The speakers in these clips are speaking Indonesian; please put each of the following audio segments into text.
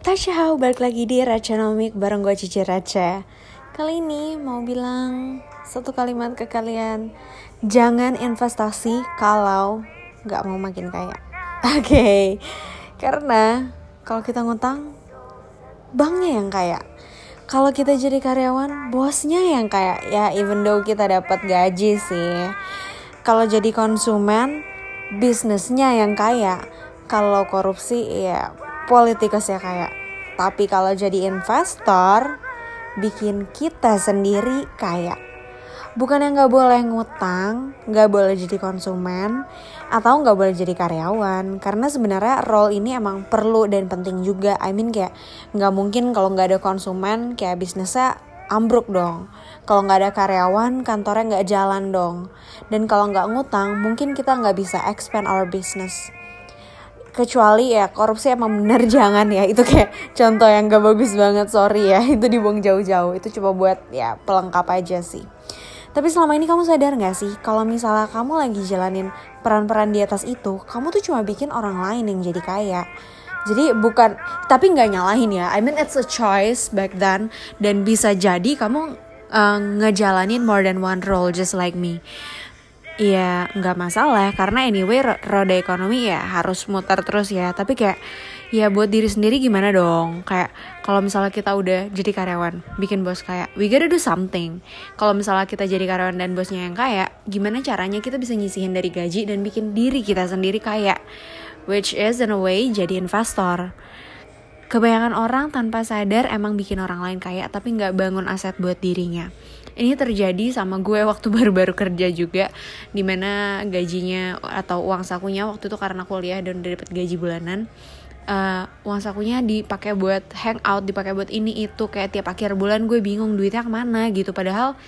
Tasya, balik lagi di Racanomik bareng gue Cici Raca Kali ini mau bilang satu kalimat ke kalian. Jangan investasi kalau gak mau makin kaya. Oke, okay. karena kalau kita ngutang Banknya yang kaya. Kalau kita jadi karyawan, bosnya yang kaya. Ya even though kita dapat gaji sih. Kalau jadi konsumen, bisnisnya yang kaya. Kalau korupsi ya politikus ya kayak tapi kalau jadi investor bikin kita sendiri kaya bukan yang nggak boleh ngutang nggak boleh jadi konsumen atau nggak boleh jadi karyawan. Karena sebenarnya role ini emang perlu dan penting juga. I mean kayak nggak mungkin kalau nggak ada konsumen kayak bisnisnya ambruk dong. Kalau nggak ada karyawan kantornya nggak jalan dong. Dan kalau nggak ngutang mungkin kita nggak bisa expand our business kecuali ya korupsi emang bener jangan ya. Itu kayak contoh yang gak bagus banget sorry ya. Itu dibuang jauh-jauh. Itu coba buat ya pelengkap aja sih. Tapi selama ini kamu sadar gak sih kalau misalnya kamu lagi jalanin peran-peran di atas itu kamu tuh cuma bikin orang lain yang jadi kaya. Jadi bukan tapi nggak nyalahin ya. I mean it's a choice back then. Dan bisa jadi kamu uh, ngejalanin more than one role just like me Iya nggak masalah. Karena anyway roda ekonomi ya harus muter terus ya. Tapi kayak ya buat diri sendiri gimana dong? Kayak kalau misalnya kita udah jadi karyawan bikin bos kayak we gotta do something. Kalau misalnya kita jadi karyawan dan bosnya yang kaya gimana caranya kita bisa nyisihin dari gaji dan bikin diri kita sendiri kaya? Which is in a way jadi investor. Kebanyakan orang tanpa sadar emang bikin orang lain kaya tapi nggak bangun aset buat dirinya ini terjadi sama gue waktu baru-baru kerja juga di mana gajinya atau uang sakunya waktu itu karena kuliah dan udah dapet gaji bulanan uh, uang sakunya dipakai buat hangout dipakai buat ini itu. Kayak tiap akhir bulan gue bingung duitnya ke mana gitu. Padahal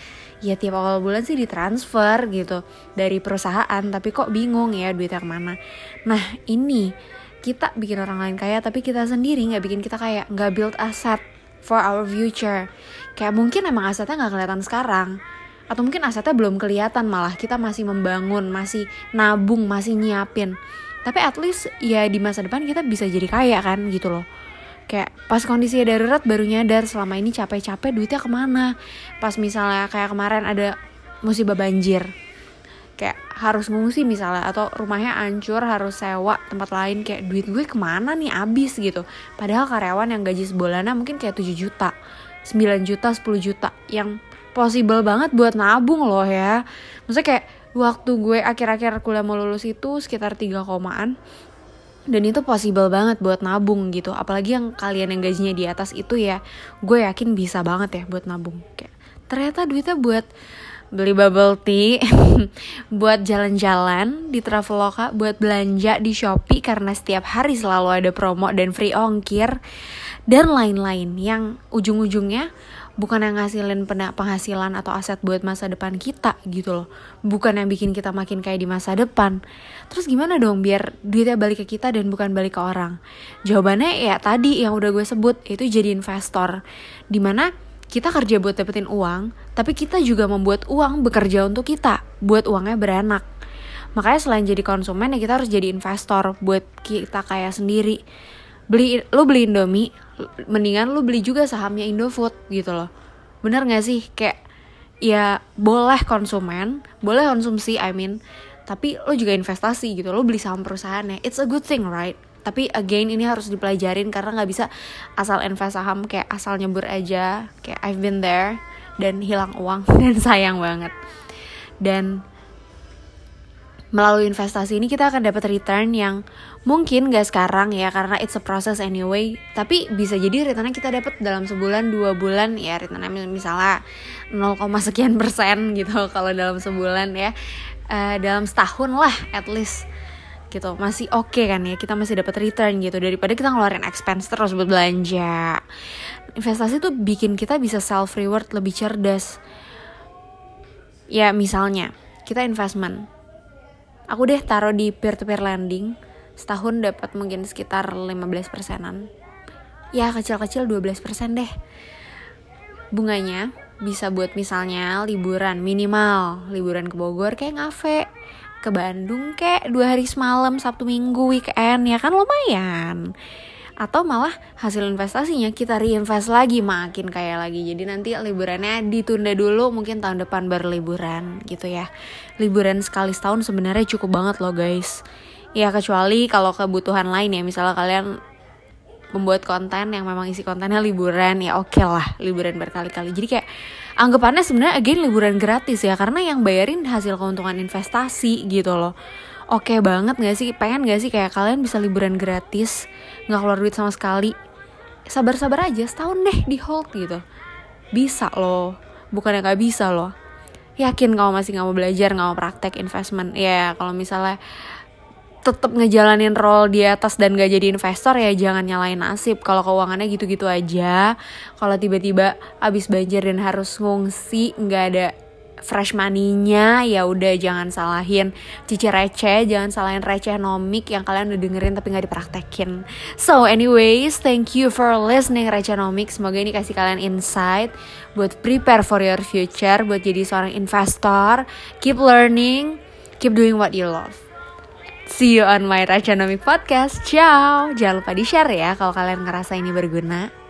ya tiap awal bulan sih ditransfer gitu dari perusahaan tapi kok bingung ya duitnya ke mana. Nah ini kita bikin orang lain kaya tapi kita sendiri nggak bikin kita kaya nggak build aset for our future. Kayak mungkin emang asetnya nggak kelihatan sekarang. Atau mungkin asetnya belum kelihatan malah kita masih membangun masih nabung masih nyiapin. Tapi at least ya di masa depan kita bisa jadi kaya kan gitu loh. Kayak pas kondisi darurat baru nyadar selama ini capek-capek duitnya ke mana. Pas misalnya kayak kemarin ada musibah banjir kayak harus ngungsi misalnya atau rumahnya hancur harus sewa tempat lain kayak duit gue ke mana nih abis gitu. Padahal karyawan yang gaji sebulannya mungkin kayak 7 juta 9 juta 10 juta yang possible banget buat nabung loh ya. Maksudnya kayak waktu gue akhir-akhir kuliah mau lulus itu sekitar 3 komaan dan itu possible banget buat nabung gitu. Apalagi yang kalian yang gajinya di atas itu ya gue yakin bisa banget ya buat nabung. Kayak ternyata duitnya buat beli bubble tea, buat jalan-jalan di Traveloka, buat belanja di Shopee karena setiap hari selalu ada promo dan free ongkir dan lain-lain yang ujung-ujungnya bukan yang ngasilin penghasilan atau aset buat masa depan kita gitu loh. Bukan yang bikin kita makin kayak di masa depan. Terus gimana dong biar duitnya balik ke kita dan bukan balik ke orang? Jawabannya ya tadi yang udah gue sebut itu jadi investor. Di mana kita kerja buat dapetin uang, tapi kita juga membuat uang bekerja untuk kita, buat uangnya beranak. Makanya selain jadi konsumen ya kita harus jadi investor buat kita kaya sendiri. Beli lu beli Indomie, mendingan lu beli juga sahamnya Indofood gitu loh. Bener gak sih? Kayak ya boleh konsumen, boleh konsumsi I mean, tapi lo juga investasi gitu, lo beli saham perusahaannya. It's a good thing, right? Tapi again ini harus dipelajarin karena nggak bisa asal invest saham kayak asal nyebur aja. Kayak I've been there dan hilang uang dan sayang banget. Dan melalui investasi ini kita akan dapat return yang mungkin gak sekarang ya karena it's a process anyway. Tapi bisa jadi returnnya kita dapat dalam sebulan dua bulan ya returnnya misalnya 0, sekian persen gitu kalau dalam sebulan ya. Uh, dalam setahun lah at least gitu. Masih oke okay kan ya kita masih dapat return gitu. Daripada kita ngeluarin expense terus buat belanja. Investasi tuh bikin kita bisa self reward lebih cerdas. Ya misalnya kita investment. Aku deh taruh di peer to peer lending setahun dapat mungkin sekitar 15 persenan. Ya kecil-kecil 12 persen deh. Bunganya bisa buat misalnya liburan minimal liburan ke Bogor kayak ngafe ke Bandung kek dua hari semalam Sabtu Minggu weekend ya kan lumayan. Atau malah hasil investasinya kita reinvest lagi makin kaya lagi. Jadi nanti liburannya ditunda dulu mungkin tahun depan berliburan gitu ya. Liburan sekali setahun sebenarnya cukup banget loh guys. Ya kecuali kalau kebutuhan lain ya. Misalnya kalian membuat konten yang memang isi kontennya liburan ya oke okay lah liburan berkali-kali. Jadi kayak anggapannya sebenarnya again liburan gratis ya karena yang bayarin hasil keuntungan investasi gitu loh. Oke okay banget gak sih? Pengen gak sih kayak kalian bisa liburan gratis nggak keluar duit sama sekali? Sabar-sabar aja setahun deh di hold gitu. Bisa loh. Bukannya nggak bisa loh. Yakin kamu masih nggak mau belajar nggak mau praktek investment. Ya kalau misalnya tetap ngejalanin role di atas dan gak jadi investor ya jangan nyalain nasib. Kalau keuangannya gitu-gitu aja. Kalau tiba-tiba abis banjir dan harus ngungsi nggak ada fresh money-nya ya udah jangan salahin cici receh jangan salahin receh nomik yang kalian udah dengerin tapi nggak dipraktekin. So anyways thank you for listening receh nomik. Semoga ini kasih kalian insight buat prepare for your future buat jadi seorang investor. Keep learning keep doing what you love See you on my Rachanomic Podcast. Ciao. Jangan lupa di-share ya kalau kalian ngerasa ini berguna.